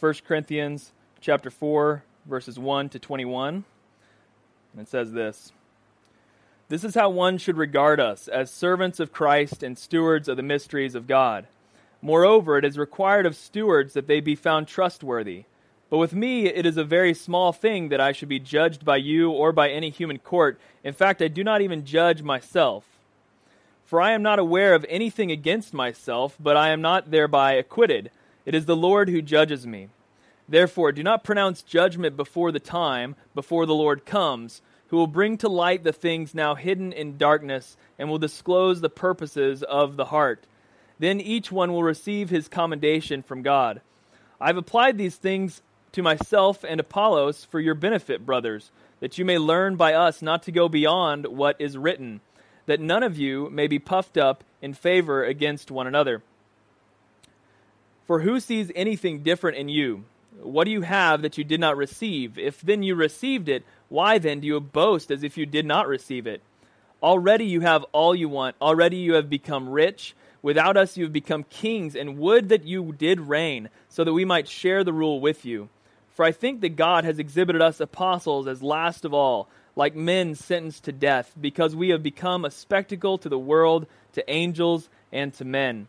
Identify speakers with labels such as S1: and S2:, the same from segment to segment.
S1: 1 Corinthians chapter 4, verses 1 to 21. And it says this This is how one should regard us as servants of Christ and stewards of the mysteries of God. Moreover, it is required of stewards that they be found trustworthy. But with me, it is a very small thing that I should be judged by you or by any human court. In fact, I do not even judge myself. For I am not aware of anything against myself, but I am not thereby acquitted. It is the Lord who judges me. Therefore, do not pronounce judgment before the time, before the Lord comes, who will bring to light the things now hidden in darkness, and will disclose the purposes of the heart. Then each one will receive his commendation from God. I have applied these things to myself and Apollos for your benefit, brothers, that you may learn by us not to go beyond what is written, that none of you may be puffed up in favor against one another. For who sees anything different in you? What do you have that you did not receive? If then you received it, why then do you boast as if you did not receive it? Already you have all you want. Already you have become rich. Without us you have become kings, and would that you did reign, so that we might share the rule with you. For I think that God has exhibited us apostles as last of all, like men sentenced to death, because we have become a spectacle to the world, to angels, and to men.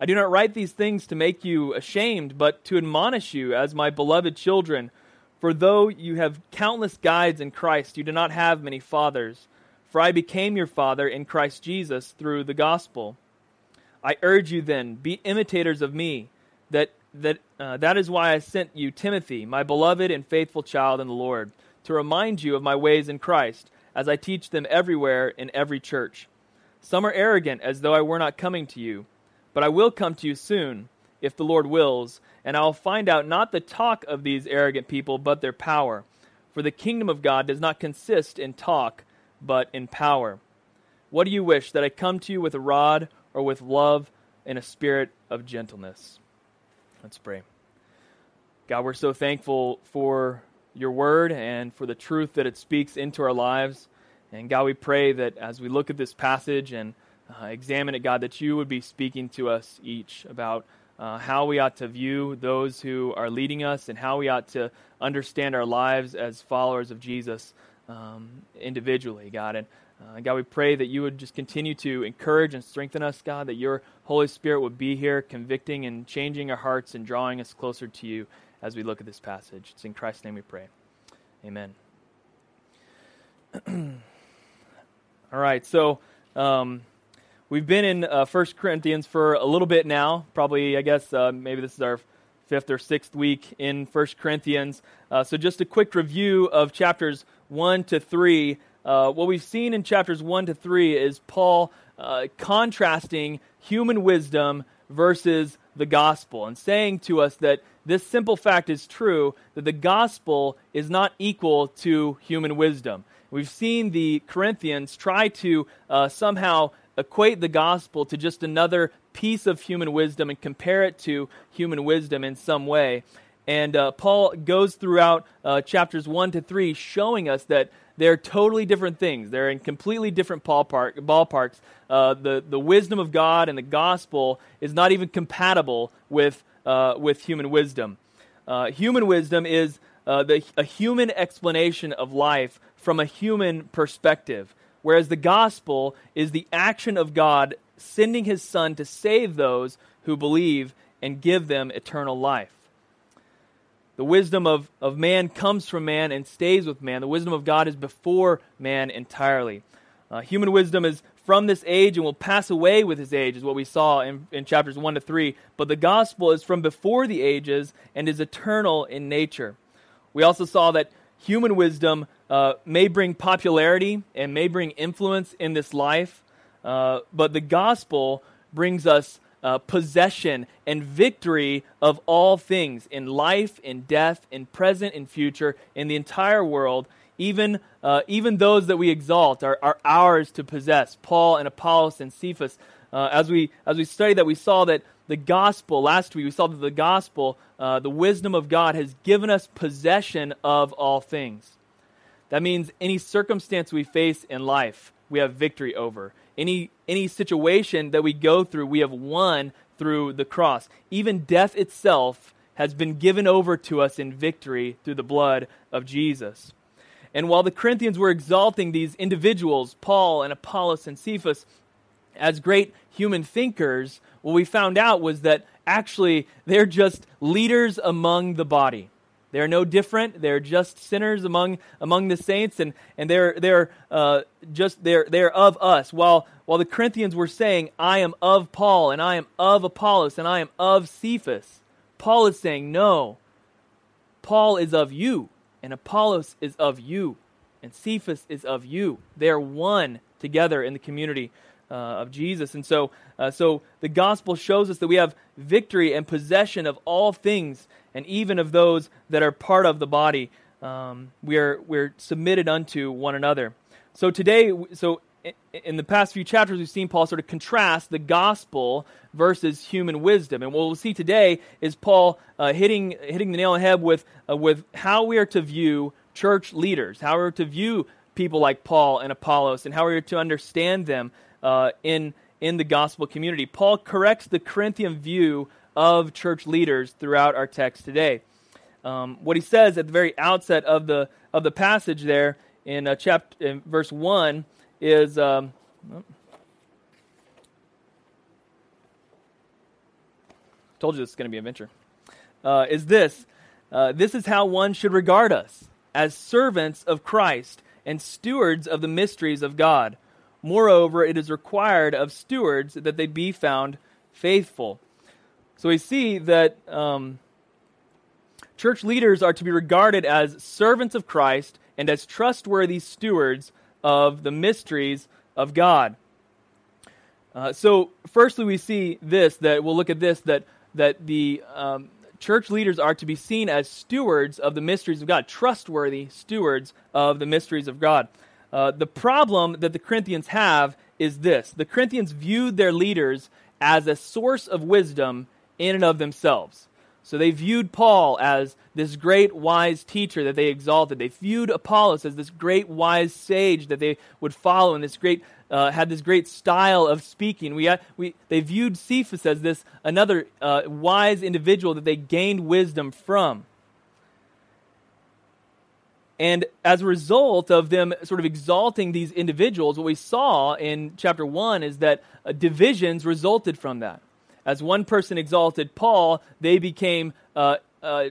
S1: I do not write these things to make you ashamed, but to admonish you as my beloved children. For though you have countless guides in Christ, you do not have many fathers. For I became your father in Christ Jesus through the gospel. I urge you then, be imitators of me. That that uh, that is why I sent you Timothy, my beloved and faithful child in the Lord, to remind you of my ways in Christ, as I teach them everywhere in every church. Some are arrogant, as though I were not coming to you. But I will come to you soon, if the Lord wills, and I will find out not the talk of these arrogant people, but their power. For the kingdom of God does not consist in talk, but in power. What do you wish, that I come to you with a rod, or with love and a spirit of gentleness? Let's pray. God, we're so thankful for your word and for the truth that it speaks into our lives. And God, we pray that as we look at this passage and uh, examine it, God, that you would be speaking to us each about uh, how we ought to view those who are leading us and how we ought to understand our lives as followers of Jesus um, individually, God. And uh, God, we pray that you would just continue to encourage and strengthen us, God, that your Holy Spirit would be here, convicting and changing our hearts and drawing us closer to you as we look at this passage. It's in Christ's name we pray. Amen. All right, so. Um, We've been in uh, 1 Corinthians for a little bit now. Probably, I guess, uh, maybe this is our fifth or sixth week in 1 Corinthians. Uh, so, just a quick review of chapters 1 to 3. Uh, what we've seen in chapters 1 to 3 is Paul uh, contrasting human wisdom versus the gospel and saying to us that this simple fact is true that the gospel is not equal to human wisdom. We've seen the Corinthians try to uh, somehow equate the gospel to just another piece of human wisdom and compare it to human wisdom in some way. And uh, Paul goes throughout uh, chapters 1 to 3 showing us that they're totally different things. They're in completely different ballpark, ballparks. Uh, the, the wisdom of God and the gospel is not even compatible with, uh, with human wisdom. Uh, human wisdom is uh, the, a human explanation of life from a human perspective whereas the gospel is the action of God sending his Son to save those who believe and give them eternal life. The wisdom of, of man comes from man and stays with man. The wisdom of God is before man entirely. Uh, human wisdom is from this age and will pass away with his age, is what we saw in, in chapters 1 to 3. But the gospel is from before the ages and is eternal in nature. We also saw that human wisdom uh, may bring popularity and may bring influence in this life, uh, but the gospel brings us uh, possession and victory of all things in life, in death, in present, in future, in the entire world. Even, uh, even those that we exalt are, are ours to possess. Paul and Apollos and Cephas. Uh, as, we, as we studied that, we saw that the gospel, last week, we saw that the gospel, uh, the wisdom of God, has given us possession of all things. That means any circumstance we face in life, we have victory over. Any, any situation that we go through, we have won through the cross. Even death itself has been given over to us in victory through the blood of Jesus. And while the Corinthians were exalting these individuals, Paul and Apollos and Cephas, as great human thinkers, what we found out was that actually they're just leaders among the body. They're no different. They're just sinners among among the saints, and and they're they're uh, just they're they're of us. While while the Corinthians were saying, "I am of Paul, and I am of Apollos, and I am of Cephas," Paul is saying, "No. Paul is of you, and Apollos is of you, and Cephas is of you. They're one together in the community uh, of Jesus. And so, uh, so the gospel shows us that we have victory and possession of all things, and even of those that are part of the body. Um, we are we're submitted unto one another. So today, so in the past few chapters, we've seen Paul sort of contrast the gospel versus human wisdom, and what we'll see today is Paul uh, hitting hitting the nail on the head with uh, with how we are to view church leaders, how we're to view people like Paul and Apollos, and how we're to understand them uh, in, in the gospel community. Paul corrects the Corinthian view of church leaders throughout our text today. Um, what he says at the very outset of the, of the passage there in, uh, chapter, in verse 1 is. Um, told you this is going to be a venture. Uh, is this uh, this is how one should regard us as servants of Christ and stewards of the mysteries of God. Moreover, it is required of stewards that they be found faithful. So we see that um, church leaders are to be regarded as servants of Christ and as trustworthy stewards of the mysteries of God. Uh, so, firstly, we see this that we'll look at this that that the um, church leaders are to be seen as stewards of the mysteries of God, trustworthy stewards of the mysteries of God. Uh, the problem that the Corinthians have is this the Corinthians viewed their leaders as a source of wisdom in and of themselves. So they viewed Paul as this great wise teacher that they exalted. They viewed Apollos as this great wise sage that they would follow and this great uh, had this great style of speaking. We, had, we, they viewed Cephas as this another uh, wise individual that they gained wisdom from. And as a result of them sort of exalting these individuals, what we saw in chapter 1 is that uh, divisions resulted from that. As one person exalted Paul, they became uh, uh,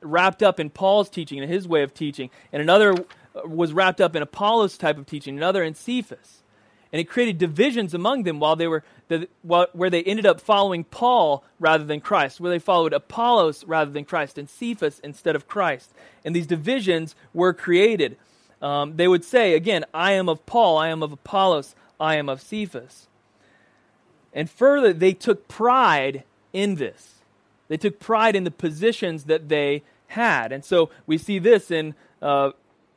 S1: wrapped up in Paul's teaching and his way of teaching, and another uh, was wrapped up in Apollos' type of teaching, another in Cephas and it created divisions among them while they were the, where they ended up following Paul rather than Christ, where they followed Apollos rather than Christ, and Cephas instead of Christ. And these divisions were created. Um, they would say, again, I am of Paul, I am of Apollos, I am of Cephas. And further, they took pride in this. They took pride in the positions that they had. And so we see this in uh,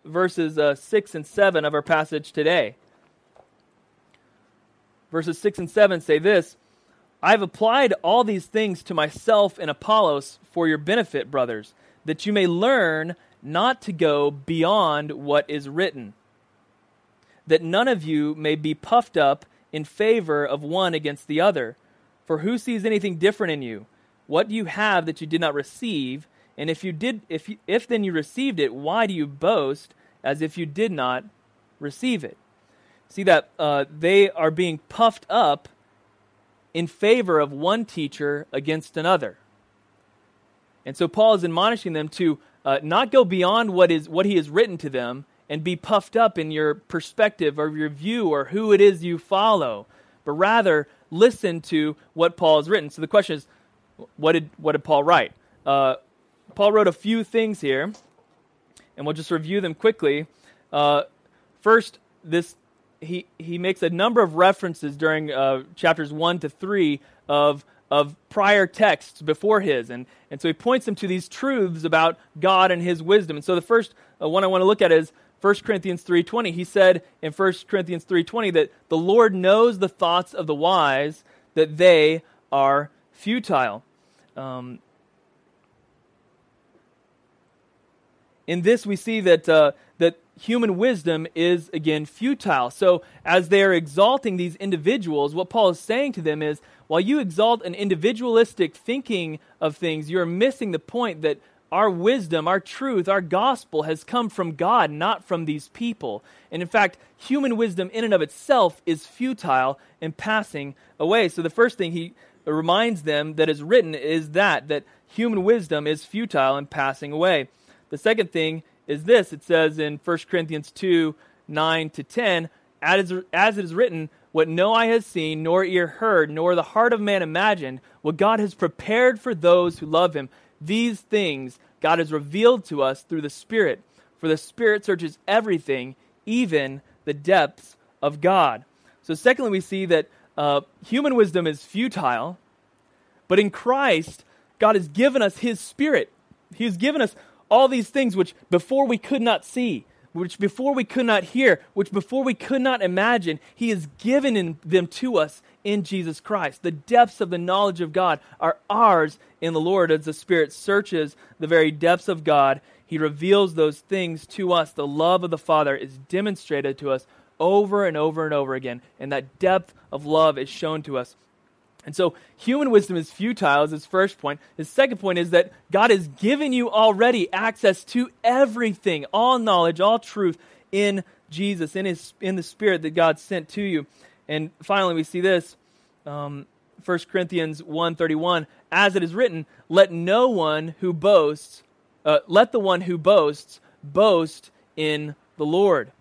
S1: verses uh, 6 and 7 of our passage today verses 6 and 7 say this I've applied all these things to myself and Apollos for your benefit, brothers, that you may learn not to go beyond what is written, that none of you may be puffed up in favor of one against the other. For who sees anything different in you? What do you have that you did not receive? And if you did if you, if then you received it, why do you boast as if you did not receive it? See that uh, they are being puffed up in favor of one teacher against another. And so Paul is admonishing them to uh, not go beyond what is what he has written to them and be puffed up in your perspective or your view or who it is you follow, but rather listen to what Paul has written. So the question is, what did what did Paul write? Uh, Paul wrote a few things here, and we'll just review them quickly. Uh, first, this he, he makes a number of references during uh, chapters 1 to 3 of, of prior texts before his. And, and so he points them to these truths about God and his wisdom. And so the first uh, one I want to look at is 1 Corinthians 3:20. He said in 1 Corinthians 3:20 that the Lord knows the thoughts of the wise that they are futile. Um, in this, we see that uh, that human wisdom is again futile. So, as they're exalting these individuals, what Paul is saying to them is, while you exalt an individualistic thinking of things, you're missing the point that our wisdom, our truth, our gospel has come from God, not from these people. And in fact, human wisdom in and of itself is futile and passing away. So the first thing he reminds them that is written is that that human wisdom is futile and passing away. The second thing is this it says in 1 Corinthians 2 9 to 10, as, it is written, what no eye has seen, nor ear heard, nor the heart of man imagined, what God has prepared for those who love him. These things God has revealed to us through the Spirit. For the Spirit searches everything, even the depths of God. So, secondly, we see that uh, human wisdom is futile, but in Christ, God has given us His Spirit. He has given us all these things which before we could not see, which before we could not hear, which before we could not imagine, He has given them to us in Jesus Christ. The depths of the knowledge of God are ours in the Lord as the Spirit searches the very depths of God. He reveals those things to us. The love of the Father is demonstrated to us over and over and over again, and that depth of love is shown to us and so human wisdom is futile, is his first point. His second point is that God has given you already access to everything, all knowledge, all truth in Jesus, in, his, in the Spirit that God sent to you. And finally, we see this, um, 1 Corinthians 1.31, as it is written, let no one who boasts, uh, let the one who boasts, boast in the Lord.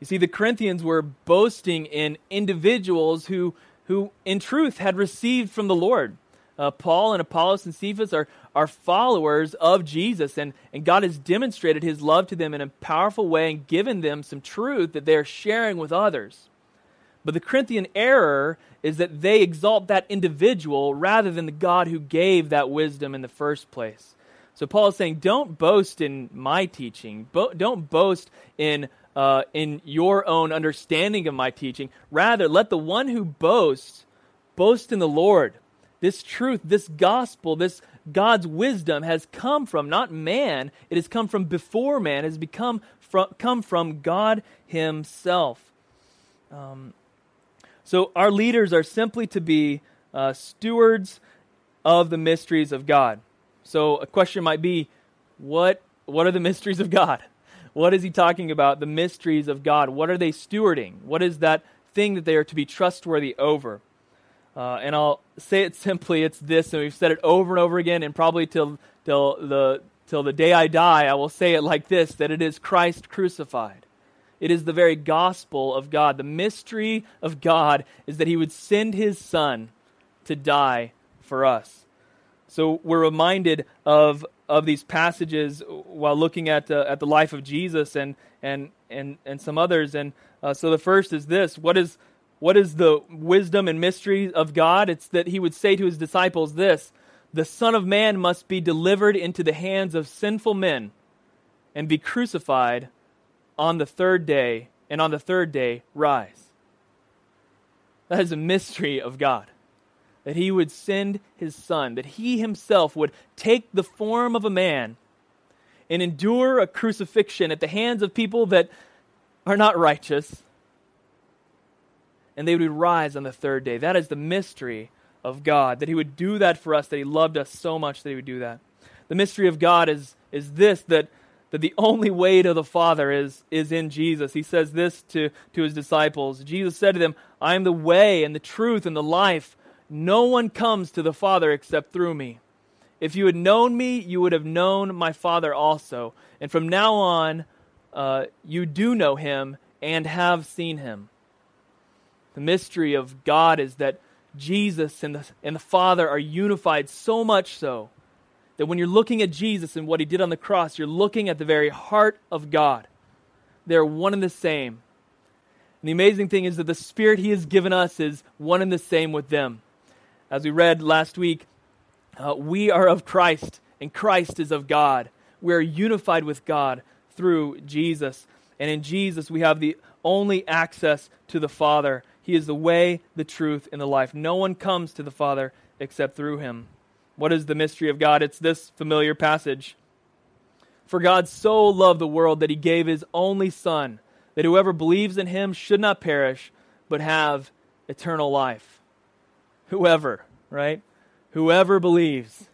S1: You see, the Corinthians were boasting in individuals who who in truth had received from the Lord. Uh, Paul and Apollos and Cephas are, are followers of Jesus, and, and God has demonstrated his love to them in a powerful way and given them some truth that they are sharing with others. But the Corinthian error is that they exalt that individual rather than the God who gave that wisdom in the first place. So Paul is saying, don't boast in my teaching. Bo- don't boast in uh, in your own understanding of my teaching. Rather, let the one who boasts boast in the Lord. This truth, this gospel, this God's wisdom has come from not man, it has come from before man, it has become from, come from God Himself. Um, so, our leaders are simply to be uh, stewards of the mysteries of God. So, a question might be what, what are the mysteries of God? What is he talking about? The mysteries of God. What are they stewarding? What is that thing that they are to be trustworthy over? Uh, and I'll say it simply it's this, and we've said it over and over again, and probably till, till, the, till the day I die, I will say it like this that it is Christ crucified. It is the very gospel of God. The mystery of God is that he would send his son to die for us. So we're reminded of of these passages while looking at uh, at the life of Jesus and and and and some others. And uh, so the first is this: what is what is the wisdom and mystery of God? It's that He would say to His disciples this: the Son of Man must be delivered into the hands of sinful men and be crucified on the third day, and on the third day rise. That is a mystery of God that he would send his son, that he himself would take the form of a man and endure a crucifixion at the hands of people that are not righteous, and they would rise on the third day. That is the mystery of God, that he would do that for us, that he loved us so much that he would do that. The mystery of God is, is this that, that the only way to the Father is, is in Jesus. He says this to, to his disciples. Jesus said to them, I am the way and the truth and the life. No one comes to the Father except through me. If you had known me, you would have known my Father also. And from now on, uh, you do know him and have seen him. The mystery of God is that Jesus and the, and the Father are unified so much so that when you're looking at Jesus and what he did on the cross, you're looking at the very heart of God. They're one and the same. And the amazing thing is that the Spirit He has given us is one and the same with them. As we read last week, uh, we are of Christ, and Christ is of God. We are unified with God through Jesus. And in Jesus, we have the only access to the Father. He is the way, the truth, and the life. No one comes to the Father except through him. What is the mystery of God? It's this familiar passage. For God so loved the world that he gave his only Son, that whoever believes in him should not perish, but have eternal life. Whoever, right? Whoever believes.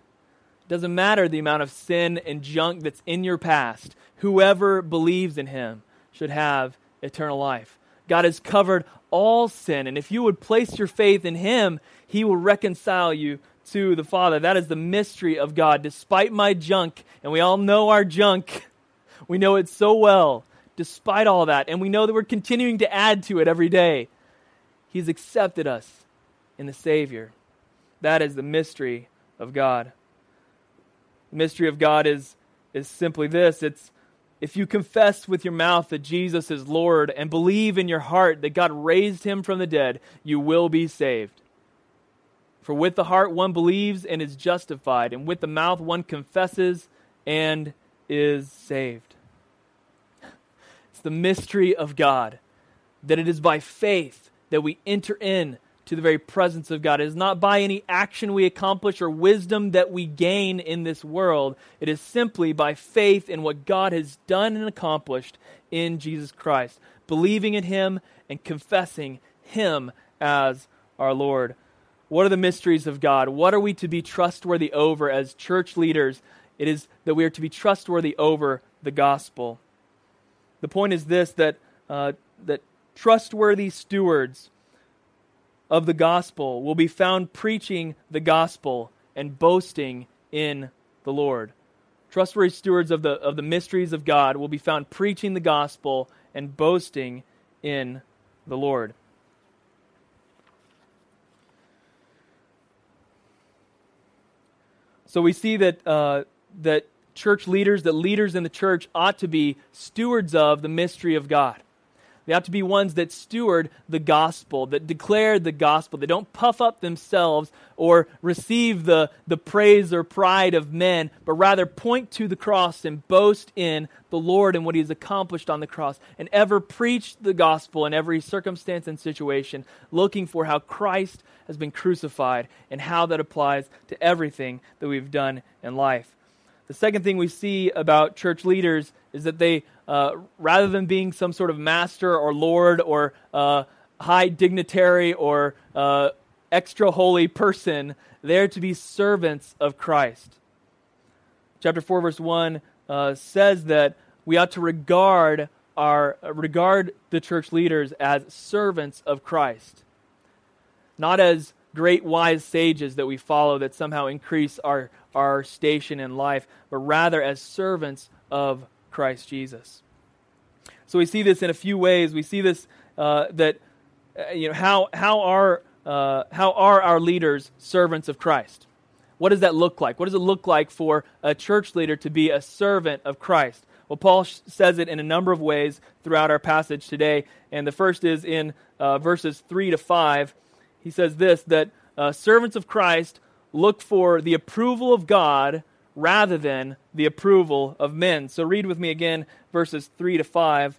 S1: Doesn't matter the amount of sin and junk that's in your past. Whoever believes in him should have eternal life. God has covered all sin, and if you would place your faith in him, he will reconcile you to the Father. That is the mystery of God. Despite my junk, and we all know our junk, we know it so well, despite all that, and we know that we're continuing to add to it every day, He's accepted us in the Savior. That is the mystery of God. The mystery of God is, is simply this it's if you confess with your mouth that Jesus is Lord and believe in your heart that God raised him from the dead, you will be saved. For with the heart one believes and is justified, and with the mouth one confesses and is saved. It's the mystery of God that it is by faith that we enter in to the very presence of God. It is not by any action we accomplish or wisdom that we gain in this world. It is simply by faith in what God has done and accomplished in Jesus Christ, believing in Him and confessing Him as our Lord. What are the mysteries of God? What are we to be trustworthy over as church leaders? It is that we are to be trustworthy over the gospel. The point is this that, uh, that trustworthy stewards of the gospel will be found preaching the gospel and boasting in the Lord. Trustworthy stewards of the, of the mysteries of God will be found preaching the gospel and boasting in the Lord. So we see that, uh, that church leaders, that leaders in the church ought to be stewards of the mystery of God. They have to be ones that steward the gospel, that declare the gospel. They don't puff up themselves or receive the, the praise or pride of men, but rather point to the cross and boast in the Lord and what he has accomplished on the cross, and ever preach the gospel in every circumstance and situation, looking for how Christ has been crucified and how that applies to everything that we've done in life. The second thing we see about church leaders is that they, uh, rather than being some sort of master or lord or uh, high dignitary or uh, extra holy person, they're to be servants of Christ. Chapter 4, verse 1 uh, says that we ought to regard our regard the church leaders as servants of Christ, not as great wise sages that we follow that somehow increase our, our station in life, but rather as servants of Christ Jesus. So we see this in a few ways. We see this uh, that uh, you know how how are uh, how are our leaders servants of Christ? What does that look like? What does it look like for a church leader to be a servant of Christ? Well, Paul sh- says it in a number of ways throughout our passage today, and the first is in uh, verses three to five. He says this that uh, servants of Christ look for the approval of God rather than the approval of men. So read with me again verses 3 to 5.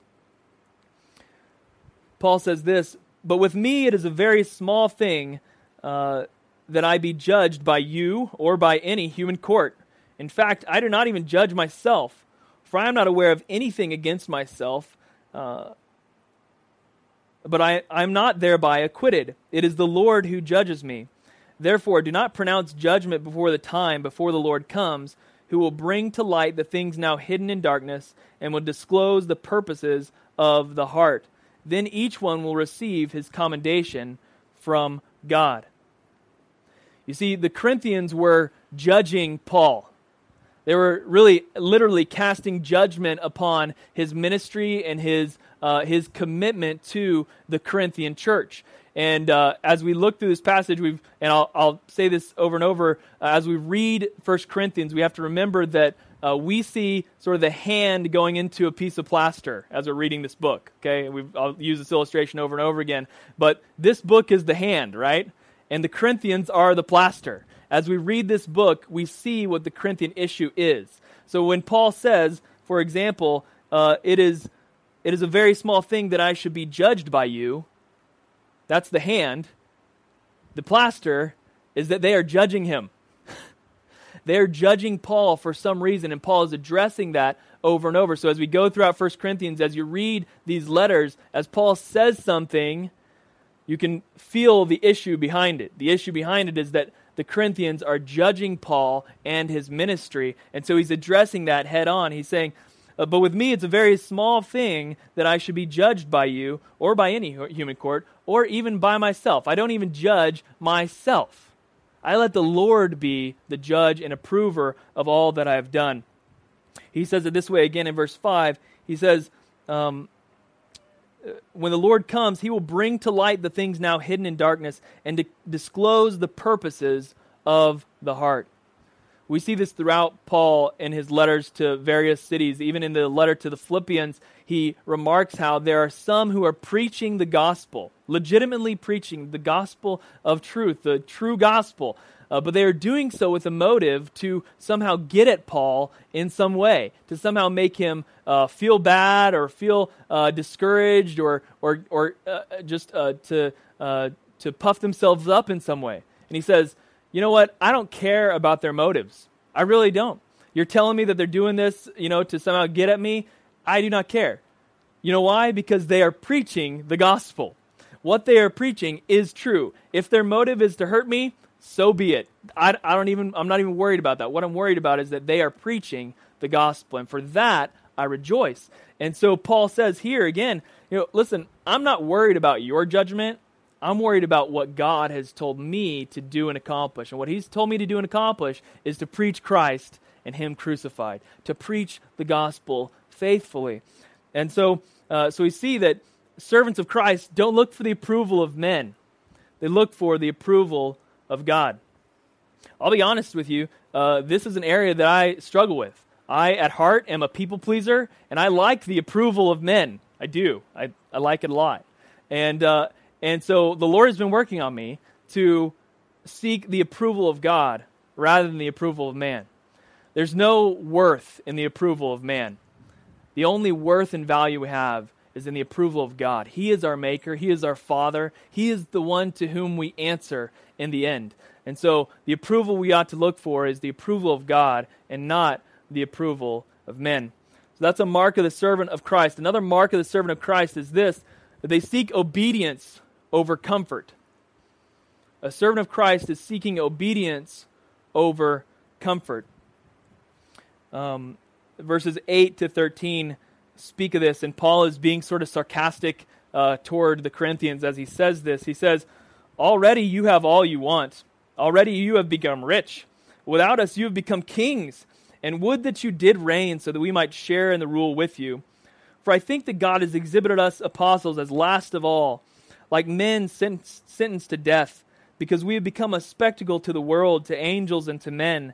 S1: Paul says this But with me it is a very small thing uh, that I be judged by you or by any human court. In fact, I do not even judge myself, for I am not aware of anything against myself. Uh, but I, I am not thereby acquitted. It is the Lord who judges me. Therefore, do not pronounce judgment before the time, before the Lord comes, who will bring to light the things now hidden in darkness and will disclose the purposes of the heart. Then each one will receive his commendation from God. You see, the Corinthians were judging Paul. They were really, literally casting judgment upon his ministry and his, uh, his commitment to the Corinthian church. And uh, as we look through this passage, we've, and I'll, I'll say this over and over, uh, as we read 1 Corinthians, we have to remember that uh, we see sort of the hand going into a piece of plaster as we're reading this book. Okay, We've, I'll use this illustration over and over again. But this book is the hand, right? And the Corinthians are the plaster. As we read this book, we see what the Corinthian issue is. So when Paul says, for example, uh, it is it is a very small thing that I should be judged by you. That's the hand. The plaster is that they are judging him. They're judging Paul for some reason, and Paul is addressing that over and over. So as we go throughout 1 Corinthians, as you read these letters, as Paul says something, you can feel the issue behind it. The issue behind it is that the Corinthians are judging Paul and his ministry, and so he's addressing that head on. He's saying, uh, But with me, it's a very small thing that I should be judged by you, or by any human court, or even by myself. I don't even judge myself. I let the Lord be the judge and approver of all that I have done. He says it this way again in verse 5. He says, um, When the Lord comes, he will bring to light the things now hidden in darkness and disclose the purposes of the heart. We see this throughout Paul in his letters to various cities. Even in the letter to the Philippians, he remarks how there are some who are preaching the gospel, legitimately preaching the gospel of truth, the true gospel. Uh, but they are doing so with a motive to somehow get at Paul in some way, to somehow make him uh, feel bad or feel uh, discouraged or, or, or uh, just uh, to, uh, to puff themselves up in some way. And he says, you know what? I don't care about their motives. I really don't. You're telling me that they're doing this, you know, to somehow get at me. I do not care. You know why? Because they are preaching the gospel. What they are preaching is true. If their motive is to hurt me, so be it. I, I don't even, I'm not even worried about that. What I'm worried about is that they are preaching the gospel. And for that, I rejoice. And so Paul says here again, you know, listen, I'm not worried about your judgment. I'm worried about what God has told me to do and accomplish. And what He's told me to do and accomplish is to preach Christ and Him crucified, to preach the gospel faithfully. And so, uh, so we see that servants of Christ don't look for the approval of men, they look for the approval of God. I'll be honest with you, uh, this is an area that I struggle with. I, at heart, am a people pleaser, and I like the approval of men. I do. I, I like it a lot. And, uh, and so the Lord has been working on me to seek the approval of God rather than the approval of man. There's no worth in the approval of man. The only worth and value we have is in the approval of God. He is our maker, He is our Father, He is the one to whom we answer in the end. And so the approval we ought to look for is the approval of God and not the approval of men. So that's a mark of the servant of Christ. Another mark of the servant of Christ is this that they seek obedience over comfort. A servant of Christ is seeking obedience over comfort. Um, verses 8 to 13 speak of this, and Paul is being sort of sarcastic uh, toward the Corinthians as he says this. He says, Already you have all you want. Already you have become rich. Without us, you have become kings. And would that you did reign so that we might share in the rule with you. For I think that God has exhibited us apostles as last of all like men sentenced to death, because we have become a spectacle to the world, to angels, and to men.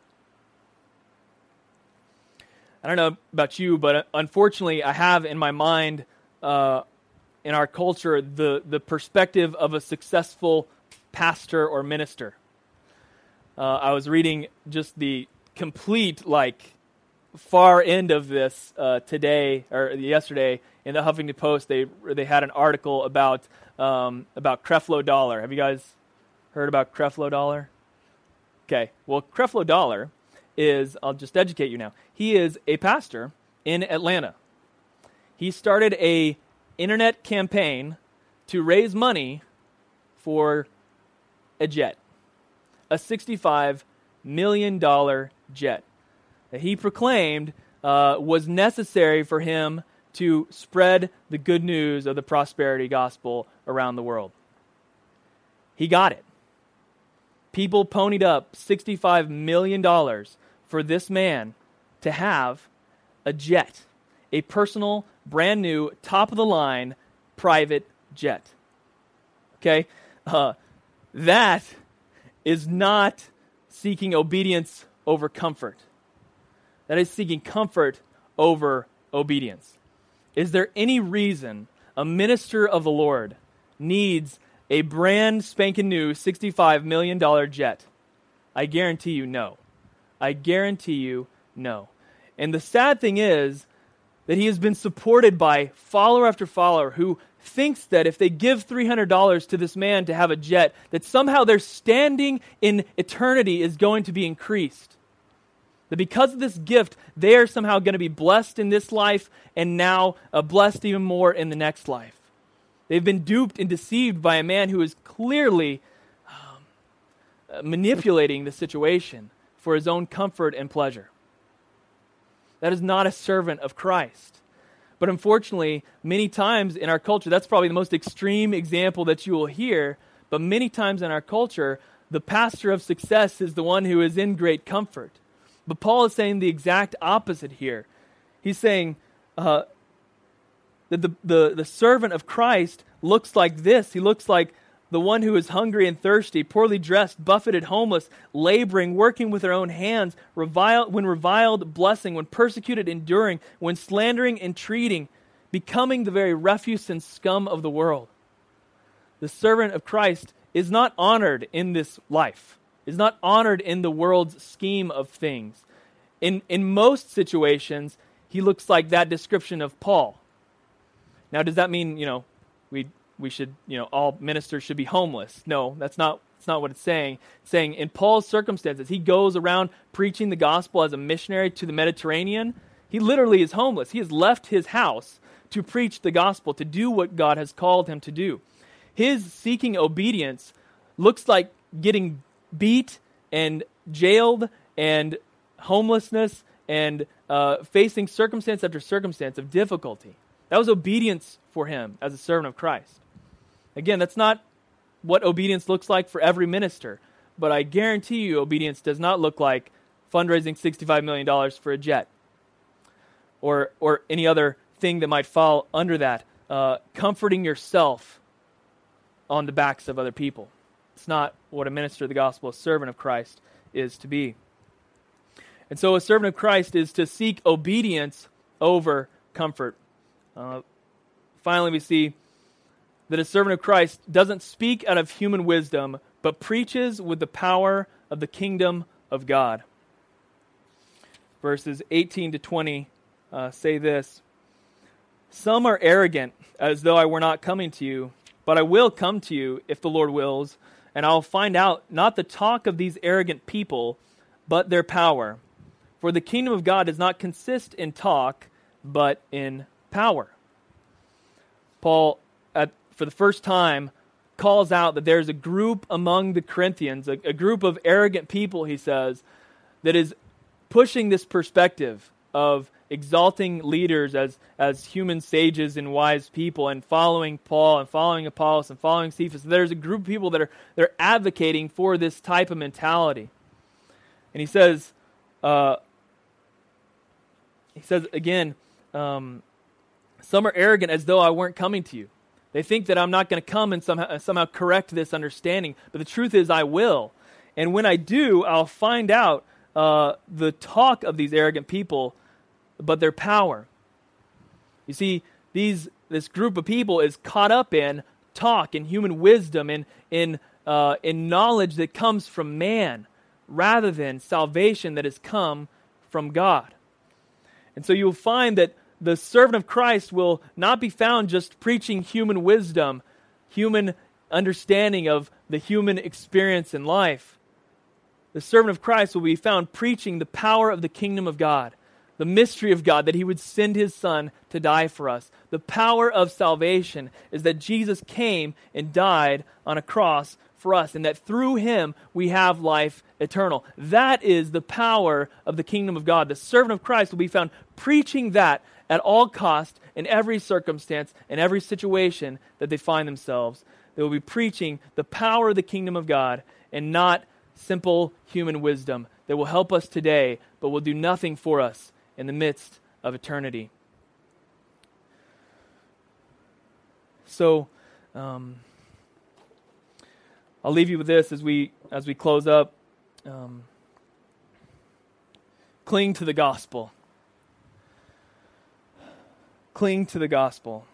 S1: I don't know about you, but unfortunately, I have in my mind, uh, in our culture, the, the perspective of a successful pastor or minister. Uh, I was reading just the complete, like, far end of this uh, today or yesterday in the Huffington Post. They they had an article about um, about Creflo Dollar. Have you guys heard about Creflo Dollar? Okay, well, Creflo Dollar is I'll just educate you now. He is a pastor in Atlanta. He started a internet campaign to raise money for a jet, a $65 million jet that he proclaimed uh, was necessary for him to spread the good news of the prosperity gospel around the world. He got it. People ponied up $65 million for this man to have a jet, a personal, brand new, top of the line private jet. Okay? Uh, that is not seeking obedience over comfort. That is seeking comfort over obedience. Is there any reason a minister of the Lord needs a brand spanking new $65 million jet? I guarantee you no. I guarantee you no. And the sad thing is that he has been supported by follower after follower who thinks that if they give $300 to this man to have a jet, that somehow their standing in eternity is going to be increased. That because of this gift, they are somehow going to be blessed in this life and now uh, blessed even more in the next life. They've been duped and deceived by a man who is clearly um, manipulating the situation for his own comfort and pleasure. That is not a servant of Christ. But unfortunately, many times in our culture, that's probably the most extreme example that you will hear. But many times in our culture, the pastor of success is the one who is in great comfort. But Paul is saying the exact opposite here. He's saying uh, that the, the, the servant of Christ looks like this. He looks like the one who is hungry and thirsty, poorly dressed, buffeted, homeless, laboring, working with their own hands, when reviled, blessing, when persecuted, enduring, when slandering, entreating, becoming the very refuse and scum of the world. The servant of Christ is not honored in this life is not honored in the world's scheme of things. In, in most situations, he looks like that description of Paul. Now, does that mean, you know, we, we should, you know, all ministers should be homeless? No, that's not, that's not what it's saying. It's saying in Paul's circumstances, he goes around preaching the gospel as a missionary to the Mediterranean. He literally is homeless. He has left his house to preach the gospel, to do what God has called him to do. His seeking obedience looks like getting beat and jailed and homelessness and uh, facing circumstance after circumstance of difficulty. That was obedience for him as a servant of Christ. Again, that's not what obedience looks like for every minister, but I guarantee you obedience does not look like fundraising $65 million for a jet or, or any other thing that might fall under that. Uh, comforting yourself on the backs of other people. It's not what a minister of the gospel, a servant of Christ, is to be. And so, a servant of Christ is to seek obedience over comfort. Uh, finally, we see that a servant of Christ doesn't speak out of human wisdom, but preaches with the power of the kingdom of God. Verses 18 to 20 uh, say this Some are arrogant, as though I were not coming to you, but I will come to you if the Lord wills and I'll find out not the talk of these arrogant people, but their power. For the kingdom of God does not consist in talk, but in power. Paul, at, for the first time, calls out that there's a group among the Corinthians, a, a group of arrogant people, he says, that is pushing this perspective of exalting leaders as, as human sages and wise people and following Paul and following Apollos and following Cephas. There's a group of people that are they're advocating for this type of mentality. And he says, uh, he says again, um, some are arrogant as though I weren't coming to you. They think that I'm not going to come and somehow, somehow correct this understanding. But the truth is, I will. And when I do, I'll find out uh, the talk of these arrogant people but their power. You see, these this group of people is caught up in talk and human wisdom and in uh, in knowledge that comes from man, rather than salvation that has come from God. And so you'll find that the servant of Christ will not be found just preaching human wisdom, human understanding of the human experience in life. The servant of Christ will be found preaching the power of the kingdom of God the mystery of God, that He would send His Son to die for us. The power of salvation is that Jesus came and died on a cross for us, and that through him we have life eternal. That is the power of the kingdom of God. The servant of Christ will be found preaching that at all cost in every circumstance, in every situation that they find themselves. They will be preaching the power of the kingdom of God and not simple human wisdom that will help us today, but will do nothing for us in the midst of eternity. So, um, I'll leave you with this as we as we close up. Um, cling to the gospel. Cling to the gospel.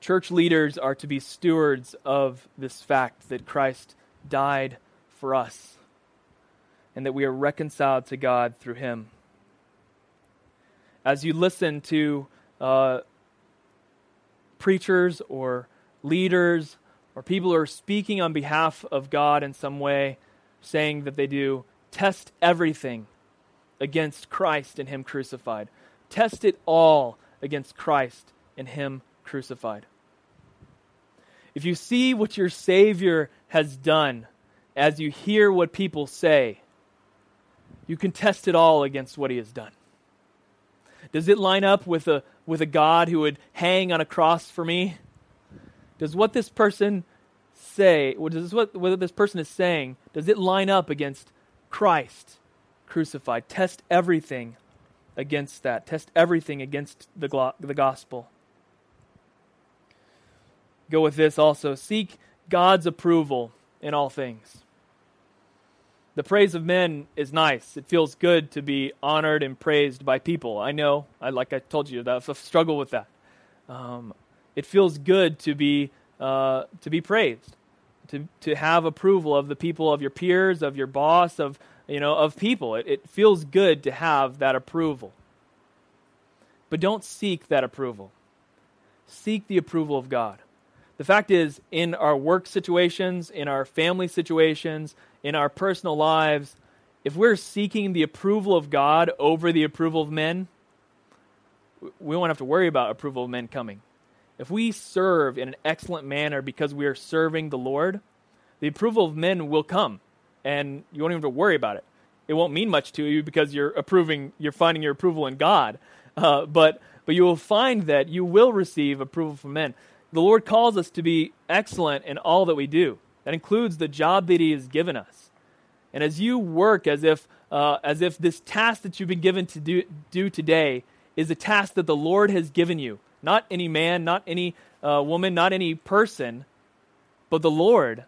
S1: Church leaders are to be stewards of this fact that Christ died for us and that we are reconciled to God through him. As you listen to uh, preachers or leaders or people who are speaking on behalf of God in some way, saying that they do, test everything against Christ and Him crucified. Test it all against Christ and Him crucified. If you see what your Savior has done as you hear what people say, you can test it all against what He has done. Does it line up with a, with a God who would hang on a cross for me? Does what this person say, does what, what this person is saying, does it line up against Christ crucified? Test everything against that. Test everything against the, the gospel. Go with this also. Seek God's approval in all things. The praise of men is nice. It feels good to be honored and praised by people. I know, I, like I told you, that's a struggle with that. Um, it feels good to be uh, to be praised, to to have approval of the people, of your peers, of your boss, of you know, of people. It, it feels good to have that approval. But don't seek that approval. Seek the approval of God. The fact is, in our work situations, in our family situations, in our personal lives, if we're seeking the approval of God over the approval of men, we won't have to worry about approval of men coming. If we serve in an excellent manner because we are serving the Lord, the approval of men will come, and you won't even have to worry about it. It won't mean much to you because you're approving, you're finding your approval in God. Uh, but but you will find that you will receive approval from men. The Lord calls us to be excellent in all that we do. That includes the job that He has given us. And as you work as if uh, as if this task that you've been given to do, do today is a task that the Lord has given you, not any man, not any uh, woman, not any person, but the Lord,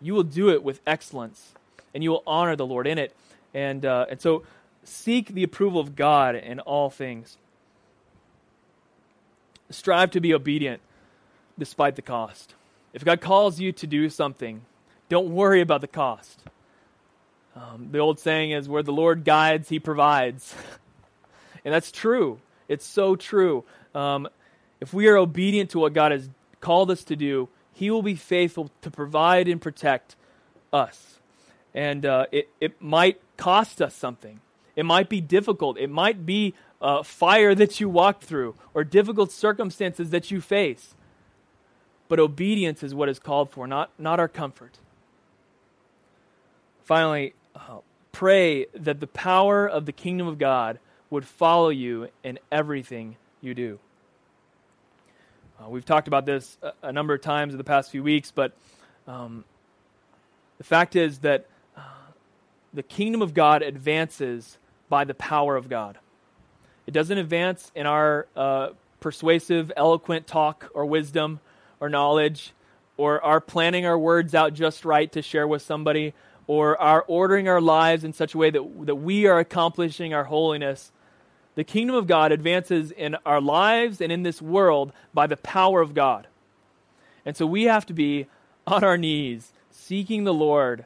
S1: you will do it with excellence and you will honor the Lord in it. And, uh, and so seek the approval of God in all things. Strive to be obedient despite the cost. If God calls you to do something, don't worry about the cost. Um, the old saying is, where the Lord guides, he provides. and that's true. It's so true. Um, if we are obedient to what God has called us to do, He will be faithful to provide and protect us. And uh, it, it might cost us something. It might be difficult. It might be uh, fire that you walk through or difficult circumstances that you face. But obedience is what is called for, not, not our comfort. Finally, uh, pray that the power of the kingdom of God would follow you in everything you do. Uh, we've talked about this a, a, number of times in the past few weeks, but um, the fact is that uh, the kingdom of God advances by the power of God. It doesn't advance in our uh, persuasive, eloquent talk or wisdom or knowledge or our planning our words out just right to share with somebody or our ordering our lives in such a way that, that we are accomplishing our holiness the kingdom of God advances in our lives and in this world by the power of God. And so we have to be on our knees seeking the Lord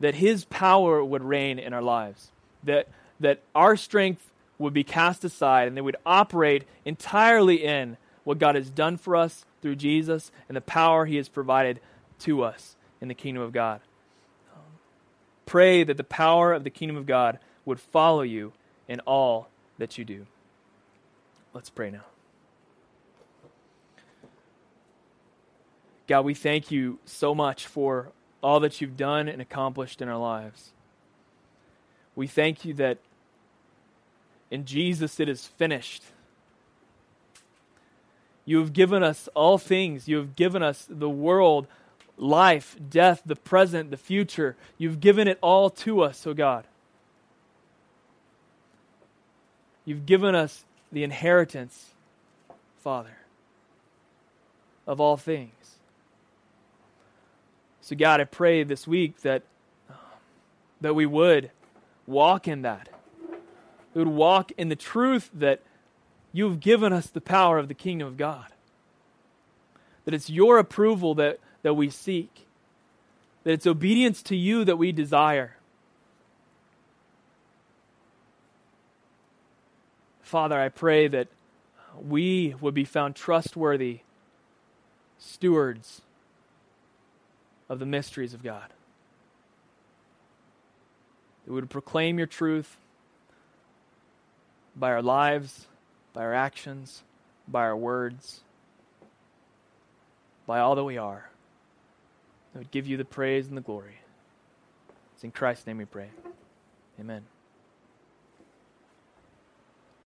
S1: that his power would reign in our lives, that, that our strength would be cast aside and they would operate entirely in what God has done for us through Jesus and the power he has provided to us in the kingdom of God. Pray that the power of the kingdom of God would follow you in all that you do. Let's pray now. God, we thank you so much for all that you've done and accomplished in our lives. We thank you that in Jesus it is finished. You have given us all things. You have given us the world, life, death, the present, the future. You've given it all to us, O oh God. You've given us the inheritance, Father, of all things. So, God, I pray this week that, that we would walk in that. We would walk in the truth that you have given us the power of the kingdom of God. That it's your approval that, that we seek. That it's obedience to you that we desire. Father, I pray that we would be found trustworthy stewards of the mysteries of God. That we would proclaim your truth by our lives, by our actions, by our words, by all that we are. That would give you the praise and the glory. It's in Christ's name we pray. Amen.